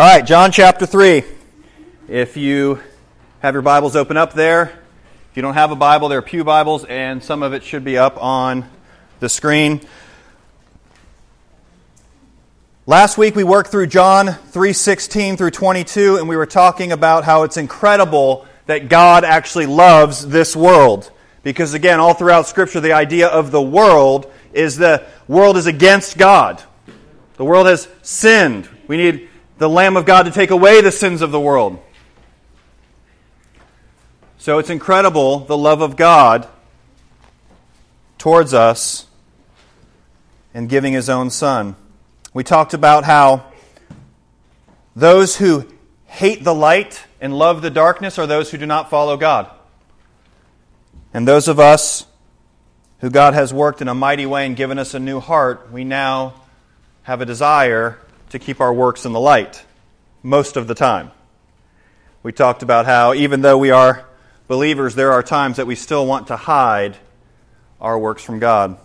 All right, John chapter 3. If you have your Bibles open up there, if you don't have a Bible, there are Pew Bibles, and some of it should be up on the screen. Last week we worked through John 3:16 through 22 and we were talking about how it's incredible that God actually loves this world. Because again, all throughout scripture the idea of the world is the world is against God. The world has sinned. We need the Lamb of God to take away the sins of the world. So it's incredible the love of God towards us in giving his own son. We talked about how those who hate the light and love the darkness are those who do not follow God. And those of us who God has worked in a mighty way and given us a new heart, we now have a desire to keep our works in the light most of the time. We talked about how even though we are believers, there are times that we still want to hide our works from God.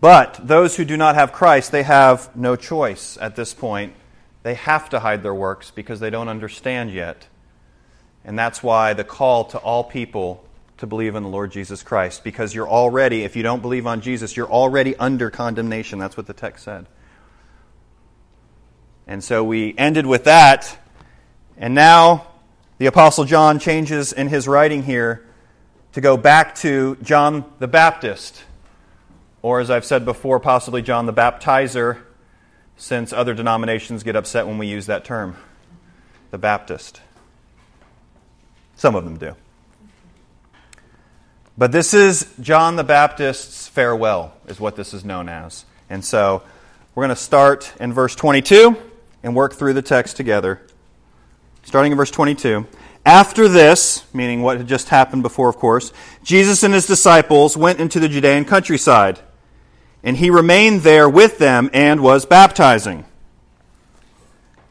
But those who do not have Christ, they have no choice at this point. They have to hide their works because they don't understand yet. And that's why the call to all people to believe in the Lord Jesus Christ, because you're already, if you don't believe on Jesus, you're already under condemnation. That's what the text said. And so we ended with that. And now the Apostle John changes in his writing here to go back to John the Baptist, or as I've said before, possibly John the Baptizer, since other denominations get upset when we use that term, the Baptist. Some of them do. But this is John the Baptist's farewell, is what this is known as. And so we're going to start in verse 22 and work through the text together. Starting in verse 22. After this, meaning what had just happened before, of course, Jesus and his disciples went into the Judean countryside, and he remained there with them and was baptizing.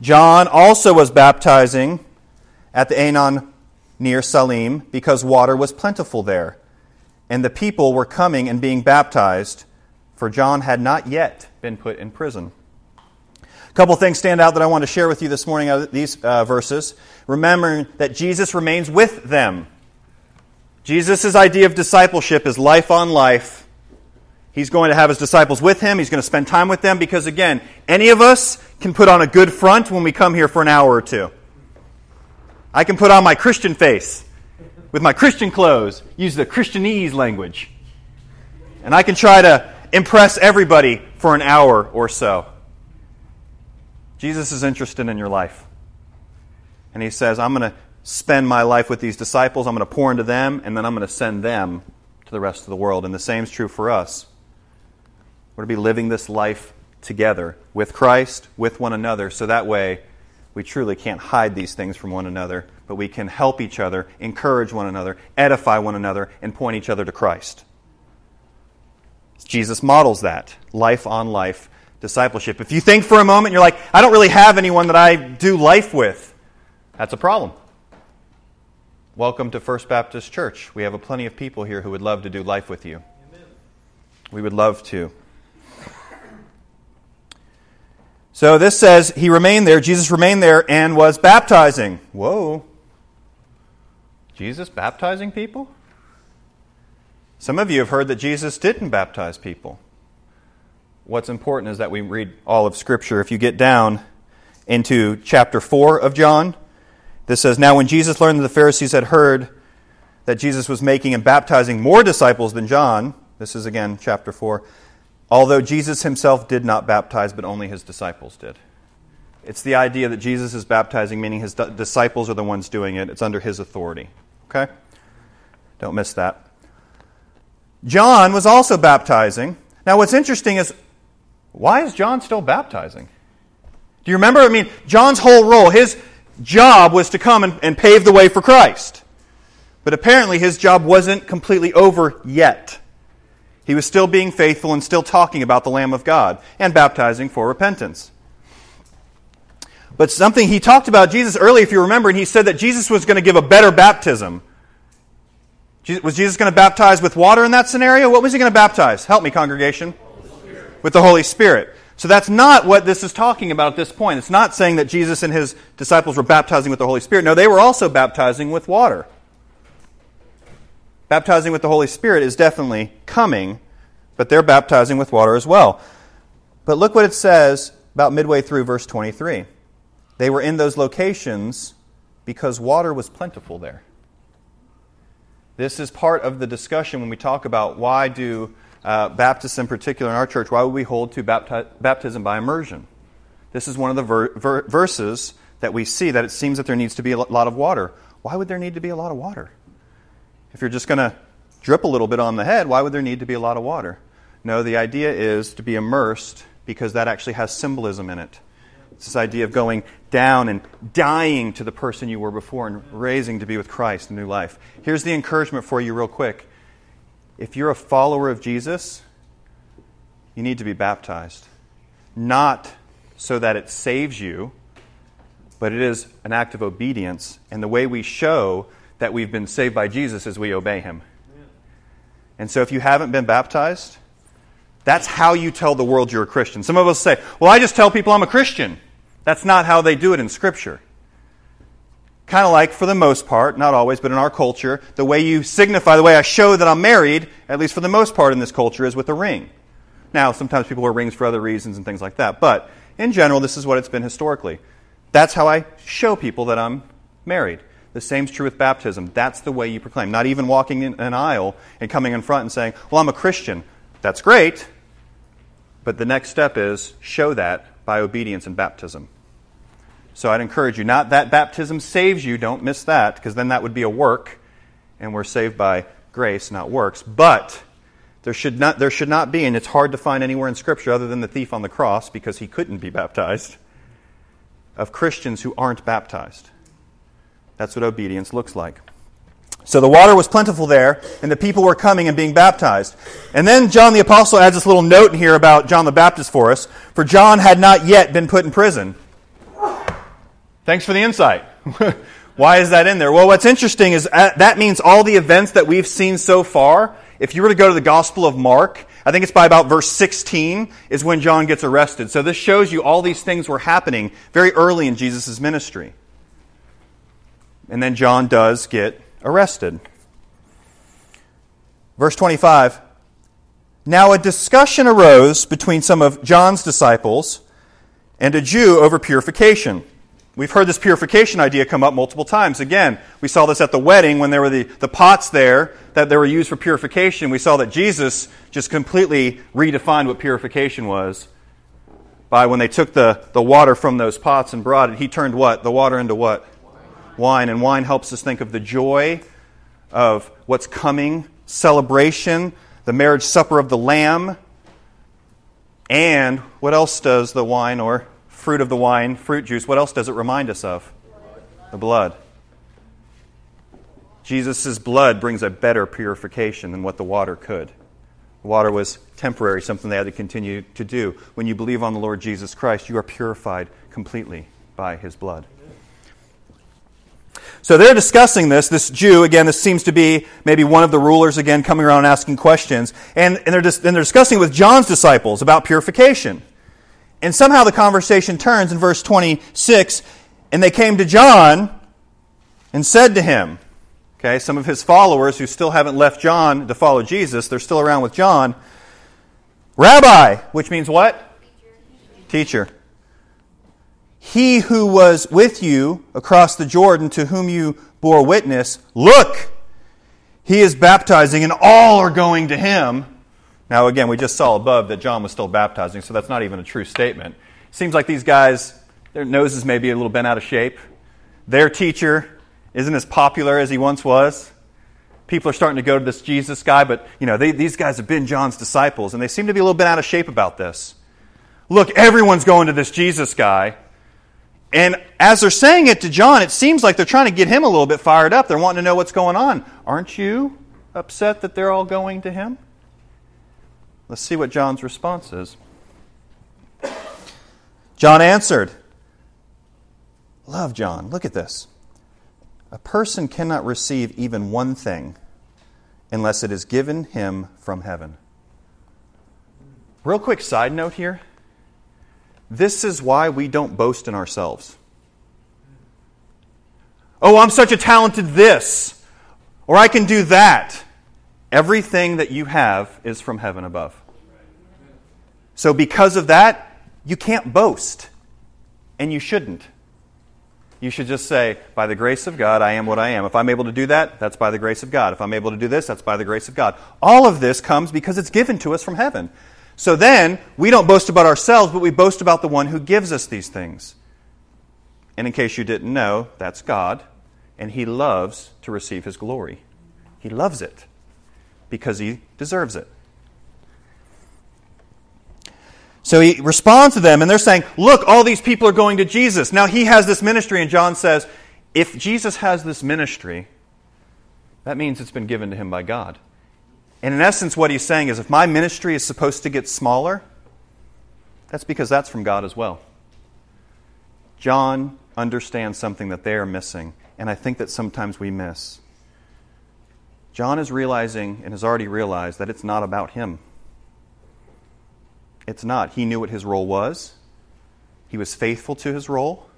John also was baptizing at the Aenon near Salim because water was plentiful there and the people were coming and being baptized, for John had not yet been put in prison. Couple things stand out that I want to share with you this morning out of these uh, verses. Remembering that Jesus remains with them. Jesus' idea of discipleship is life on life. He's going to have his disciples with him. He's going to spend time with them because, again, any of us can put on a good front when we come here for an hour or two. I can put on my Christian face with my Christian clothes, use the Christianese language. And I can try to impress everybody for an hour or so. Jesus is interested in your life. And he says, I'm going to spend my life with these disciples, I'm going to pour into them, and then I'm going to send them to the rest of the world. And the same is true for us. We're to be living this life together with Christ, with one another, so that way we truly can't hide these things from one another but we can help each other, encourage one another, edify one another, and point each other to Christ. Jesus models that life on life discipleship. If you think for a moment, you're like, I don't really have anyone that I do life with, that's a problem. Welcome to First Baptist Church. We have a plenty of people here who would love to do life with you. Amen. We would love to. So this says he remained there, Jesus remained there and was baptizing. Whoa. Jesus baptizing people? Some of you have heard that Jesus didn't baptize people. What's important is that we read all of Scripture. If you get down into chapter 4 of John, this says Now, when Jesus learned that the Pharisees had heard that Jesus was making and baptizing more disciples than John, this is again chapter 4, although Jesus himself did not baptize, but only his disciples did. It's the idea that Jesus is baptizing, meaning his disciples are the ones doing it. It's under his authority. Okay? Don't miss that. John was also baptizing. Now, what's interesting is why is John still baptizing? Do you remember? I mean, John's whole role, his job was to come and, and pave the way for Christ. But apparently, his job wasn't completely over yet. He was still being faithful and still talking about the Lamb of God and baptizing for repentance. But something he talked about Jesus earlier, if you remember, and he said that Jesus was going to give a better baptism. Was Jesus going to baptize with water in that scenario? What was he going to baptize? Help me, congregation. With the Holy Spirit. So that's not what this is talking about at this point. It's not saying that Jesus and his disciples were baptizing with the Holy Spirit. No, they were also baptizing with water. Baptizing with the Holy Spirit is definitely coming, but they're baptizing with water as well. But look what it says about midway through verse 23. They were in those locations because water was plentiful there. This is part of the discussion when we talk about why do uh, Baptists in particular in our church, why would we hold to bapti- baptism by immersion? This is one of the ver- ver- verses that we see that it seems that there needs to be a lot of water. Why would there need to be a lot of water? If you're just going to drip a little bit on the head, why would there need to be a lot of water? No, the idea is to be immersed because that actually has symbolism in it. It's this idea of going down and dying to the person you were before and raising to be with Christ in new life. Here's the encouragement for you, real quick if you're a follower of Jesus, you need to be baptized. Not so that it saves you, but it is an act of obedience. And the way we show that we've been saved by Jesus is we obey him. And so if you haven't been baptized, that's how you tell the world you're a Christian. Some of us say, well, I just tell people I'm a Christian. That's not how they do it in Scripture kind of like, for the most part, not always, but in our culture, the way you signify, the way I show that I'm married, at least for the most part in this culture, is with a ring. Now, sometimes people wear rings for other reasons and things like that, but in general, this is what it's been historically. That's how I show people that I'm married. The same's true with baptism. That's the way you proclaim. Not even walking in an aisle and coming in front and saying, Well, I'm a Christian. That's great. But the next step is show that by obedience and baptism. So I'd encourage you, not that baptism saves you, don't miss that, because then that would be a work, and we're saved by grace, not works. But there should not, there should not be, and it's hard to find anywhere in Scripture other than the thief on the cross, because he couldn't be baptized, of Christians who aren't baptized. That's what obedience looks like. So the water was plentiful there, and the people were coming and being baptized. And then John the Apostle adds this little note in here about John the Baptist for us. For John had not yet been put in prison. Thanks for the insight. Why is that in there? Well, what's interesting is uh, that means all the events that we've seen so far, if you were to go to the Gospel of Mark, I think it's by about verse 16 is when John gets arrested. So this shows you all these things were happening very early in Jesus' ministry. And then John does get arrested. Verse 25 Now a discussion arose between some of John's disciples and a Jew over purification. We've heard this purification idea come up multiple times. Again, we saw this at the wedding when there were the, the pots there that they were used for purification. We saw that Jesus just completely redefined what purification was by when they took the, the water from those pots and brought it. He turned what? The water into what? Wine. wine. And wine helps us think of the joy of what's coming, celebration, the marriage supper of the Lamb. And what else does the wine or fruit of the wine, fruit juice, what else does it remind us of? The blood. Jesus' blood brings a better purification than what the water could. The water was temporary, something they had to continue to do. When you believe on the Lord Jesus Christ, you are purified completely by his blood. So they're discussing this. This Jew, again, this seems to be maybe one of the rulers, again, coming around asking questions. And, and, they're, dis- and they're discussing with John's disciples about purification. And somehow the conversation turns in verse 26 and they came to John and said to him, okay, some of his followers who still haven't left John to follow Jesus, they're still around with John. Rabbi, which means what? Teacher. He who was with you across the Jordan, to whom you bore witness, look, he is baptizing, and all are going to him. Now, again, we just saw above that John was still baptizing, so that's not even a true statement. Seems like these guys, their noses may be a little bent out of shape. Their teacher isn't as popular as he once was. People are starting to go to this Jesus guy, but you know they, these guys have been John's disciples, and they seem to be a little bit out of shape about this. Look, everyone's going to this Jesus guy. And as they're saying it to John, it seems like they're trying to get him a little bit fired up. They're wanting to know what's going on. Aren't you upset that they're all going to him? Let's see what John's response is. John answered, Love John. Look at this. A person cannot receive even one thing unless it is given him from heaven. Real quick side note here. This is why we don't boast in ourselves. Oh, I'm such a talented this, or I can do that. Everything that you have is from heaven above. So, because of that, you can't boast, and you shouldn't. You should just say, By the grace of God, I am what I am. If I'm able to do that, that's by the grace of God. If I'm able to do this, that's by the grace of God. All of this comes because it's given to us from heaven. So then, we don't boast about ourselves, but we boast about the one who gives us these things. And in case you didn't know, that's God, and He loves to receive His glory. He loves it because He deserves it. So he responds to them, and they're saying, Look, all these people are going to Jesus. Now he has this ministry, and John says, If Jesus has this ministry, that means it's been given to him by God. And in essence, what he's saying is if my ministry is supposed to get smaller, that's because that's from God as well. John understands something that they are missing, and I think that sometimes we miss. John is realizing and has already realized that it's not about him. It's not. He knew what his role was, he was faithful to his role.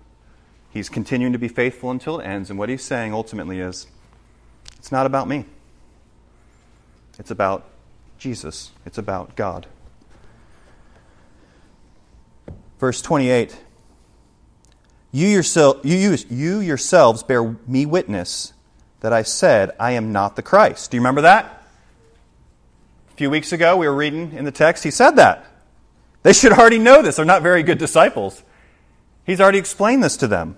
He's continuing to be faithful until it ends. And what he's saying ultimately is it's not about me, it's about Jesus, it's about God. Verse 28 you, yourself, you, you yourselves bear me witness that I said, I am not the Christ. Do you remember that? A few weeks ago, we were reading in the text, he said that. They should already know this. They're not very good disciples. He's already explained this to them.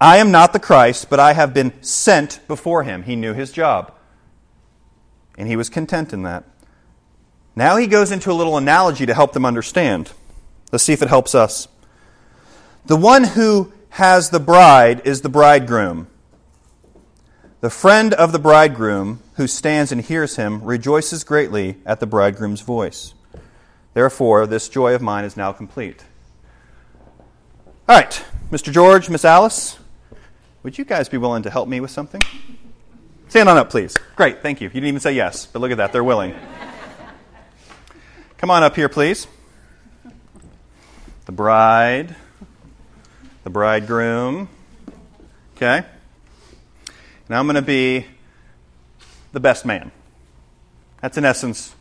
I am not the Christ, but I have been sent before him. He knew his job. And he was content in that. Now he goes into a little analogy to help them understand. Let's see if it helps us. The one who has the bride is the bridegroom. The friend of the bridegroom who stands and hears him rejoices greatly at the bridegroom's voice. Therefore, this joy of mine is now complete. All right, Mr. George, Miss Alice, would you guys be willing to help me with something? Stand on up, please. Great, thank you. You didn't even say yes, but look at that, they're willing. Come on up here, please. The bride, the bridegroom. Okay? Now I'm going to be the best man. That's in essence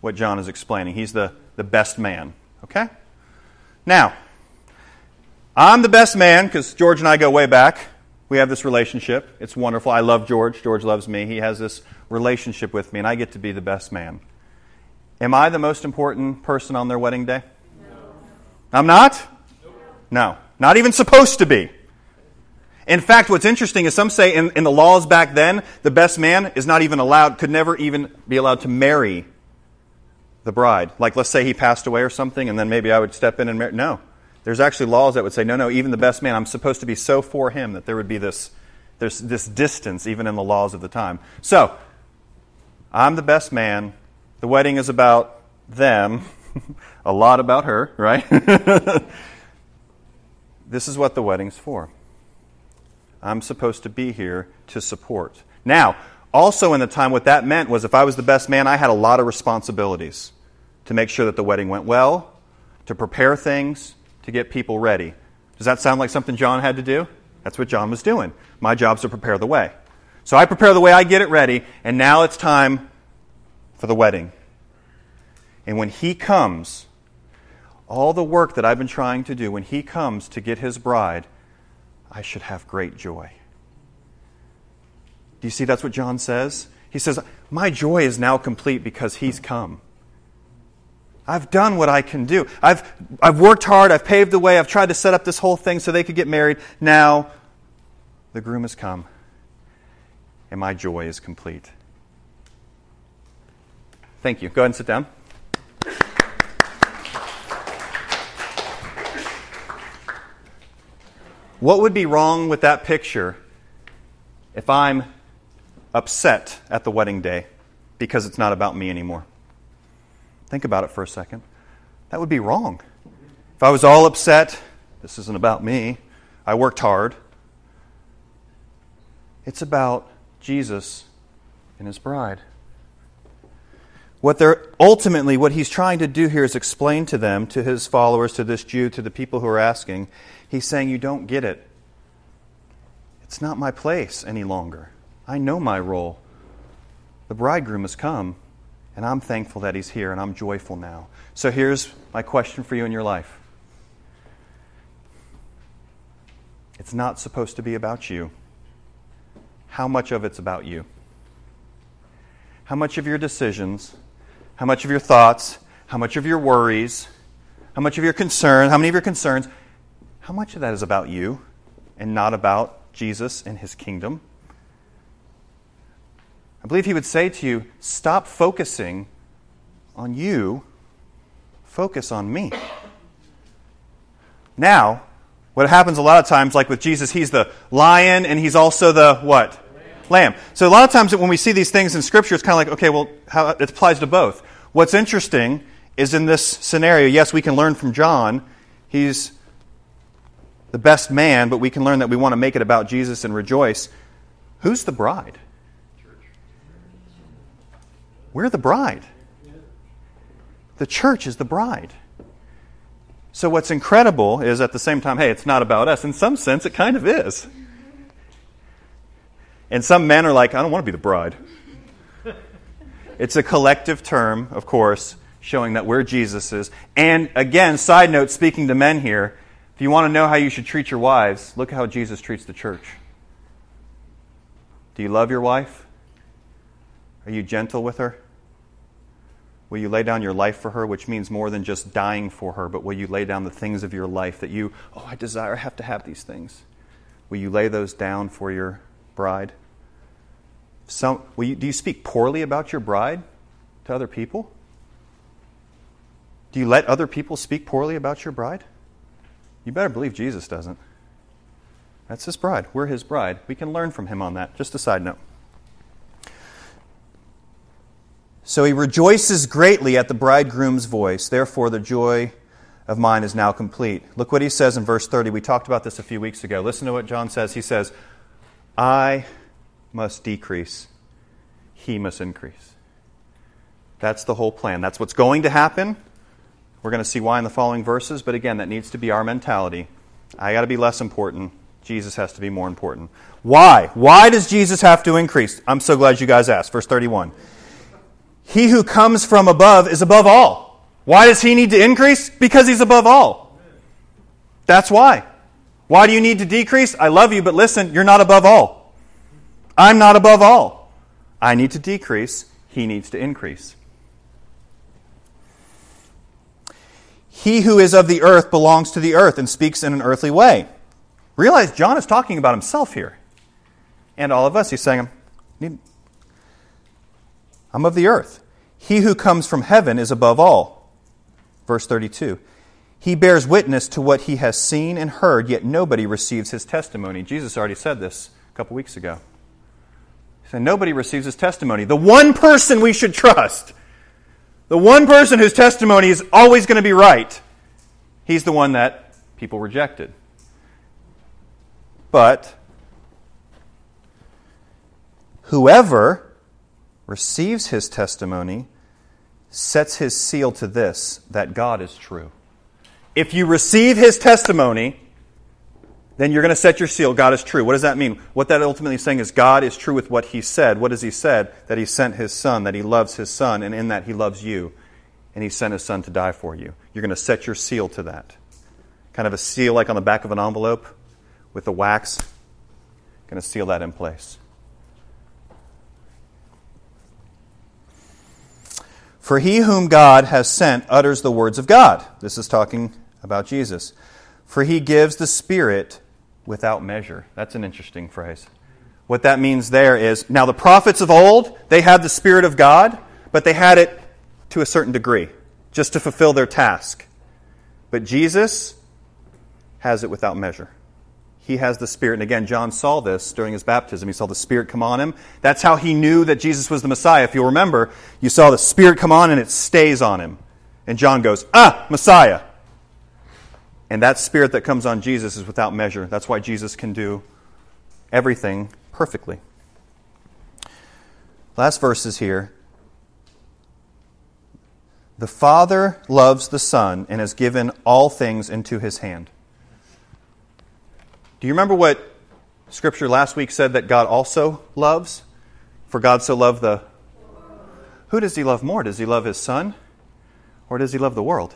what John is explaining. He's the the best man. Okay? Now, I'm the best man because George and I go way back. We have this relationship. It's wonderful. I love George. George loves me. He has this relationship with me, and I get to be the best man. Am I the most important person on their wedding day? No. I'm not? No. Not even supposed to be. In fact, what's interesting is some say in, in the laws back then, the best man is not even allowed, could never even be allowed to marry the bride. Like, let's say he passed away or something, and then maybe I would step in and marry. No. There's actually laws that would say, no, no, even the best man, I'm supposed to be so for him that there would be this, there's this distance, even in the laws of the time. So, I'm the best man. The wedding is about them, a lot about her, right? this is what the wedding's for. I'm supposed to be here to support. Now, also in the time, what that meant was if I was the best man, I had a lot of responsibilities to make sure that the wedding went well, to prepare things, to get people ready. Does that sound like something John had to do? That's what John was doing. My job's to prepare the way. So I prepare the way, I get it ready, and now it's time for the wedding. And when he comes, all the work that I've been trying to do, when he comes to get his bride, I should have great joy. Do you see that's what John says? He says, My joy is now complete because he's come. I've done what I can do. I've, I've worked hard. I've paved the way. I've tried to set up this whole thing so they could get married. Now, the groom has come, and my joy is complete. Thank you. Go ahead and sit down. What would be wrong with that picture if I'm upset at the wedding day because it's not about me anymore? Think about it for a second. That would be wrong. If I was all upset, this isn't about me, I worked hard. It's about Jesus and his bride. What they're ultimately what he's trying to do here is explain to them, to his followers, to this Jew, to the people who are asking, he's saying, You don't get it. It's not my place any longer. I know my role. The bridegroom has come, and I'm thankful that he's here, and I'm joyful now. So here's my question for you in your life it's not supposed to be about you. How much of it's about you? How much of your decisions, how much of your thoughts, how much of your worries, how much of your concern, how many of your concerns, how much of that is about you and not about Jesus and his kingdom? I believe he would say to you, stop focusing on you, focus on me. Now, what happens a lot of times, like with Jesus, he's the lion and he's also the what? Lamb. So a lot of times when we see these things in Scripture, it's kind of like, okay, well, how, it applies to both. What's interesting is in this scenario, yes, we can learn from John. He's the best man, but we can learn that we want to make it about Jesus and rejoice. Who's the bride? We're the bride. The church is the bride. So, what's incredible is at the same time, hey, it's not about us. In some sense, it kind of is. And some men are like, I don't want to be the bride. It's a collective term, of course, showing that we're Jesus's. And again, side note, speaking to men here, if you want to know how you should treat your wives, look at how Jesus treats the church. Do you love your wife? Are you gentle with her? Will you lay down your life for her, which means more than just dying for her, but will you lay down the things of your life that you, oh, I desire, I have to have these things? Will you lay those down for your bride? Some, you, do you speak poorly about your bride to other people? Do you let other people speak poorly about your bride? You better believe Jesus doesn't. That's his bride. We're his bride. We can learn from him on that. Just a side note. So he rejoices greatly at the bridegroom's voice. Therefore, the joy of mine is now complete. Look what he says in verse 30. We talked about this a few weeks ago. Listen to what John says. He says, I must decrease, he must increase. That's the whole plan. That's what's going to happen. We're going to see why in the following verses, but again, that needs to be our mentality. I got to be less important. Jesus has to be more important. Why? Why does Jesus have to increase? I'm so glad you guys asked. Verse 31. He who comes from above is above all. Why does he need to increase? Because he's above all. That's why. Why do you need to decrease? I love you, but listen, you're not above all. I'm not above all. I need to decrease. He needs to increase. He who is of the earth belongs to the earth and speaks in an earthly way. Realize John is talking about himself here. And all of us. He's saying, I'm of the earth. He who comes from heaven is above all. Verse 32. He bears witness to what he has seen and heard, yet nobody receives his testimony. Jesus already said this a couple weeks ago. He said, Nobody receives his testimony. The one person we should trust, the one person whose testimony is always going to be right, he's the one that people rejected. But whoever receives his testimony, sets his seal to this that God is true. If you receive his testimony, then you're going to set your seal. God is true. What does that mean? What that ultimately is saying is God is true with what he said. What has he said? That he sent his son, that he loves his son, and in that he loves you. And he sent his son to die for you. You're going to set your seal to that. Kind of a seal like on the back of an envelope with the wax. Going to seal that in place. For he whom God has sent utters the words of God. This is talking about Jesus. For he gives the Spirit without measure. That's an interesting phrase. What that means there is now the prophets of old, they had the Spirit of God, but they had it to a certain degree, just to fulfill their task. But Jesus has it without measure he has the Spirit. And again, John saw this during his baptism. He saw the Spirit come on him. That's how he knew that Jesus was the Messiah. If you'll remember, you saw the Spirit come on and it stays on him. And John goes, Ah, Messiah. And that Spirit that comes on Jesus is without measure. That's why Jesus can do everything perfectly. Last verses here. The Father loves the Son and has given all things into his hand. Do you remember what Scripture last week said that God also loves? For God so loved the. Who does he love more? Does he love his Son or does he love the world?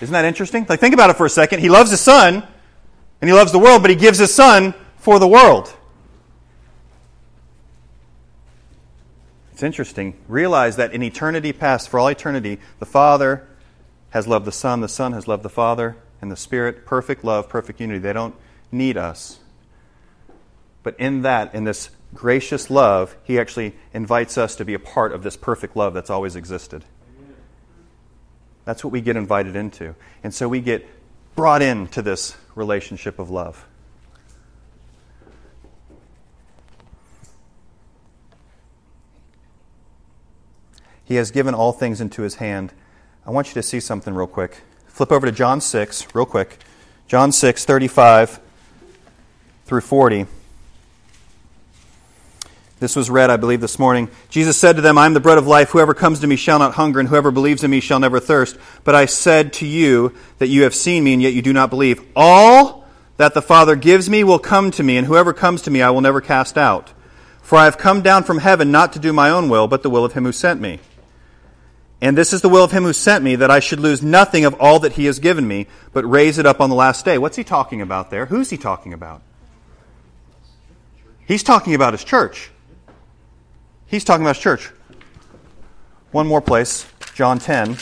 Isn't that interesting? Like, think about it for a second. He loves his Son and he loves the world, but he gives his Son for the world. It's interesting. Realize that in eternity past, for all eternity, the Father has loved the Son, the Son has loved the Father, and the Spirit, perfect love, perfect unity. They don't need us. But in that, in this gracious love, He actually invites us to be a part of this perfect love that's always existed. That's what we get invited into. And so we get brought into this relationship of love. He has given all things into his hand. I want you to see something real quick. Flip over to John 6, real quick. John 6, 35 through 40. This was read, I believe, this morning. Jesus said to them, I am the bread of life. Whoever comes to me shall not hunger, and whoever believes in me shall never thirst. But I said to you that you have seen me, and yet you do not believe. All that the Father gives me will come to me, and whoever comes to me I will never cast out. For I have come down from heaven not to do my own will, but the will of him who sent me. And this is the will of him who sent me, that I should lose nothing of all that he has given me, but raise it up on the last day. What's he talking about there? Who's he talking about? He's talking about his church. He's talking about his church. One more place, John 10,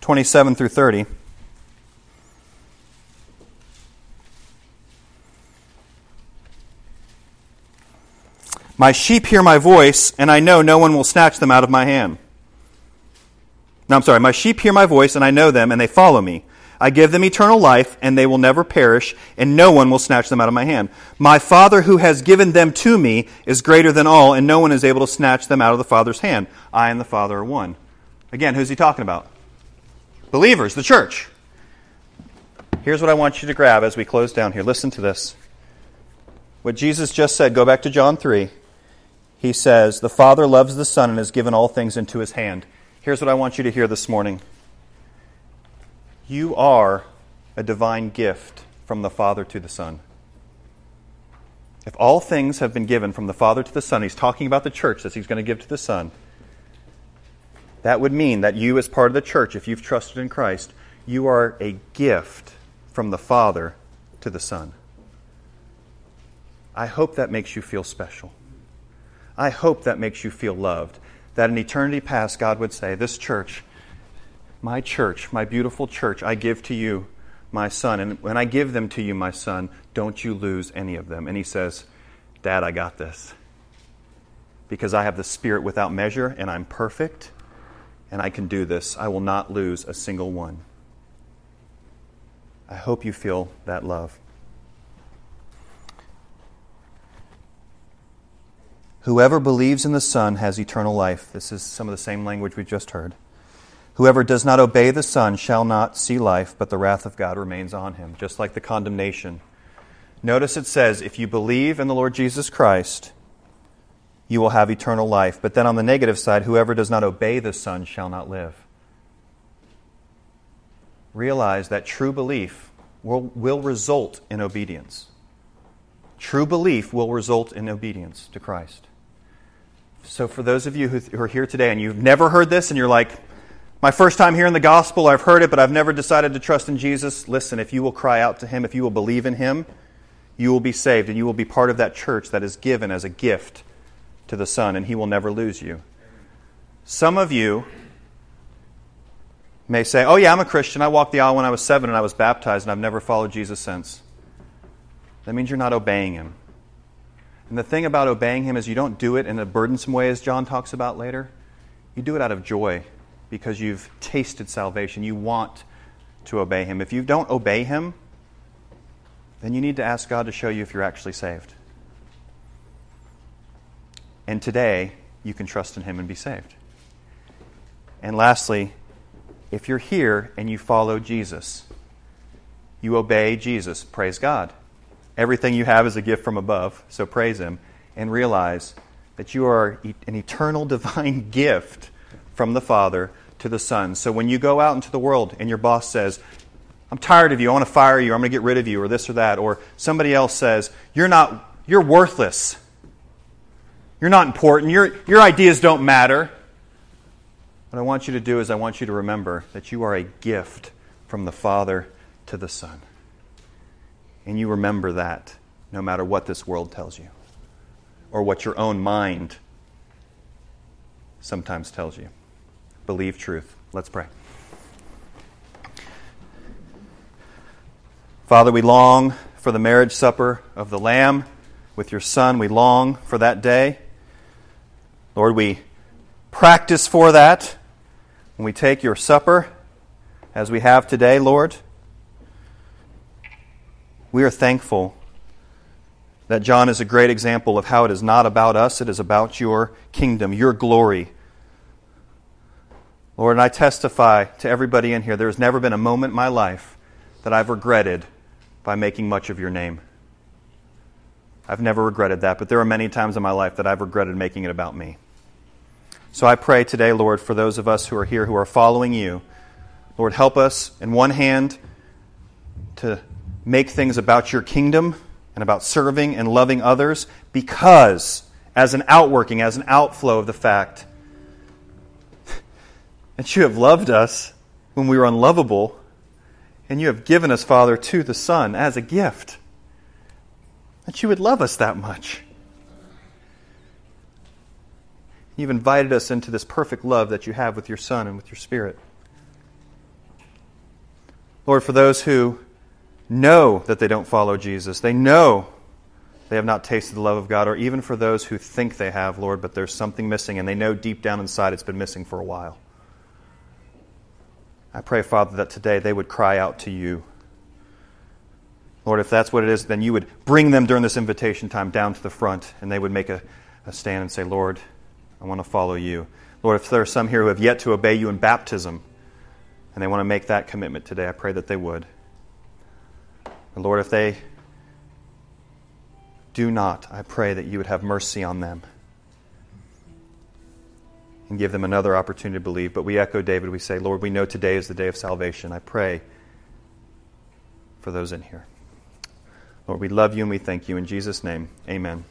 27 through 30. My sheep hear my voice, and I know no one will snatch them out of my hand. No, I'm sorry. My sheep hear my voice, and I know them, and they follow me. I give them eternal life, and they will never perish, and no one will snatch them out of my hand. My Father who has given them to me is greater than all, and no one is able to snatch them out of the Father's hand. I and the Father are one. Again, who's he talking about? Believers, the church. Here's what I want you to grab as we close down here. Listen to this. What Jesus just said, go back to John 3 he says, The Father loves the Son and has given all things into his hand. Here's what I want you to hear this morning You are a divine gift from the Father to the Son. If all things have been given from the Father to the Son, he's talking about the church that he's going to give to the Son. That would mean that you, as part of the church, if you've trusted in Christ, you are a gift from the Father to the Son. I hope that makes you feel special. I hope that makes you feel loved. That in eternity past, God would say, This church, my church, my beautiful church, I give to you, my son. And when I give them to you, my son, don't you lose any of them. And he says, Dad, I got this. Because I have the Spirit without measure, and I'm perfect, and I can do this. I will not lose a single one. I hope you feel that love. Whoever believes in the Son has eternal life. This is some of the same language we just heard. Whoever does not obey the Son shall not see life, but the wrath of God remains on him, just like the condemnation. Notice it says, if you believe in the Lord Jesus Christ, you will have eternal life. But then on the negative side, whoever does not obey the Son shall not live. Realize that true belief will, will result in obedience. True belief will result in obedience to Christ. So, for those of you who are here today and you've never heard this and you're like, my first time hearing the gospel, I've heard it, but I've never decided to trust in Jesus, listen, if you will cry out to him, if you will believe in him, you will be saved and you will be part of that church that is given as a gift to the Son, and he will never lose you. Some of you may say, Oh, yeah, I'm a Christian. I walked the aisle when I was seven and I was baptized, and I've never followed Jesus since. That means you're not obeying him. And the thing about obeying Him is you don't do it in a burdensome way, as John talks about later. You do it out of joy because you've tasted salvation. You want to obey Him. If you don't obey Him, then you need to ask God to show you if you're actually saved. And today, you can trust in Him and be saved. And lastly, if you're here and you follow Jesus, you obey Jesus, praise God. Everything you have is a gift from above, so praise Him and realize that you are an eternal divine gift from the Father to the Son. So when you go out into the world and your boss says, I'm tired of you, I want to fire you, I'm going to get rid of you, or this or that, or somebody else says, You're not, you're worthless. You're not important. Your, your ideas don't matter. What I want you to do is, I want you to remember that you are a gift from the Father to the Son. And you remember that no matter what this world tells you or what your own mind sometimes tells you. Believe truth. Let's pray. Father, we long for the marriage supper of the Lamb with your Son. We long for that day. Lord, we practice for that when we take your supper, as we have today, Lord. We are thankful that John is a great example of how it is not about us, it is about your kingdom, your glory. Lord, and I testify to everybody in here there has never been a moment in my life that I've regretted by making much of your name. I've never regretted that, but there are many times in my life that I've regretted making it about me. So I pray today, Lord, for those of us who are here who are following you, Lord, help us, in one hand, to make things about your kingdom and about serving and loving others because, as an outworking, as an outflow of the fact that you have loved us when we were unlovable, and you have given us, Father, to the Son as a gift that you would love us that much. You've invited us into this perfect love that you have with your Son and with your Spirit. Lord, for those who know that they don't follow Jesus, they know they have not tasted the love of God, or even for those who think they have, Lord, but there's something missing, and they know deep down inside it's been missing for a while. I pray, Father, that today they would cry out to you Lord, if that's what it is, then you would bring them during this invitation time down to the front and they would make a, a stand and say, Lord, I want to follow you. Lord, if there are some here who have yet to obey you in baptism and they want to make that commitment today, I pray that they would. And Lord, if they do not, I pray that you would have mercy on them and give them another opportunity to believe. But we echo David. We say, Lord, we know today is the day of salvation. I pray for those in here. Lord, we love you and we thank you. In Jesus' name, amen.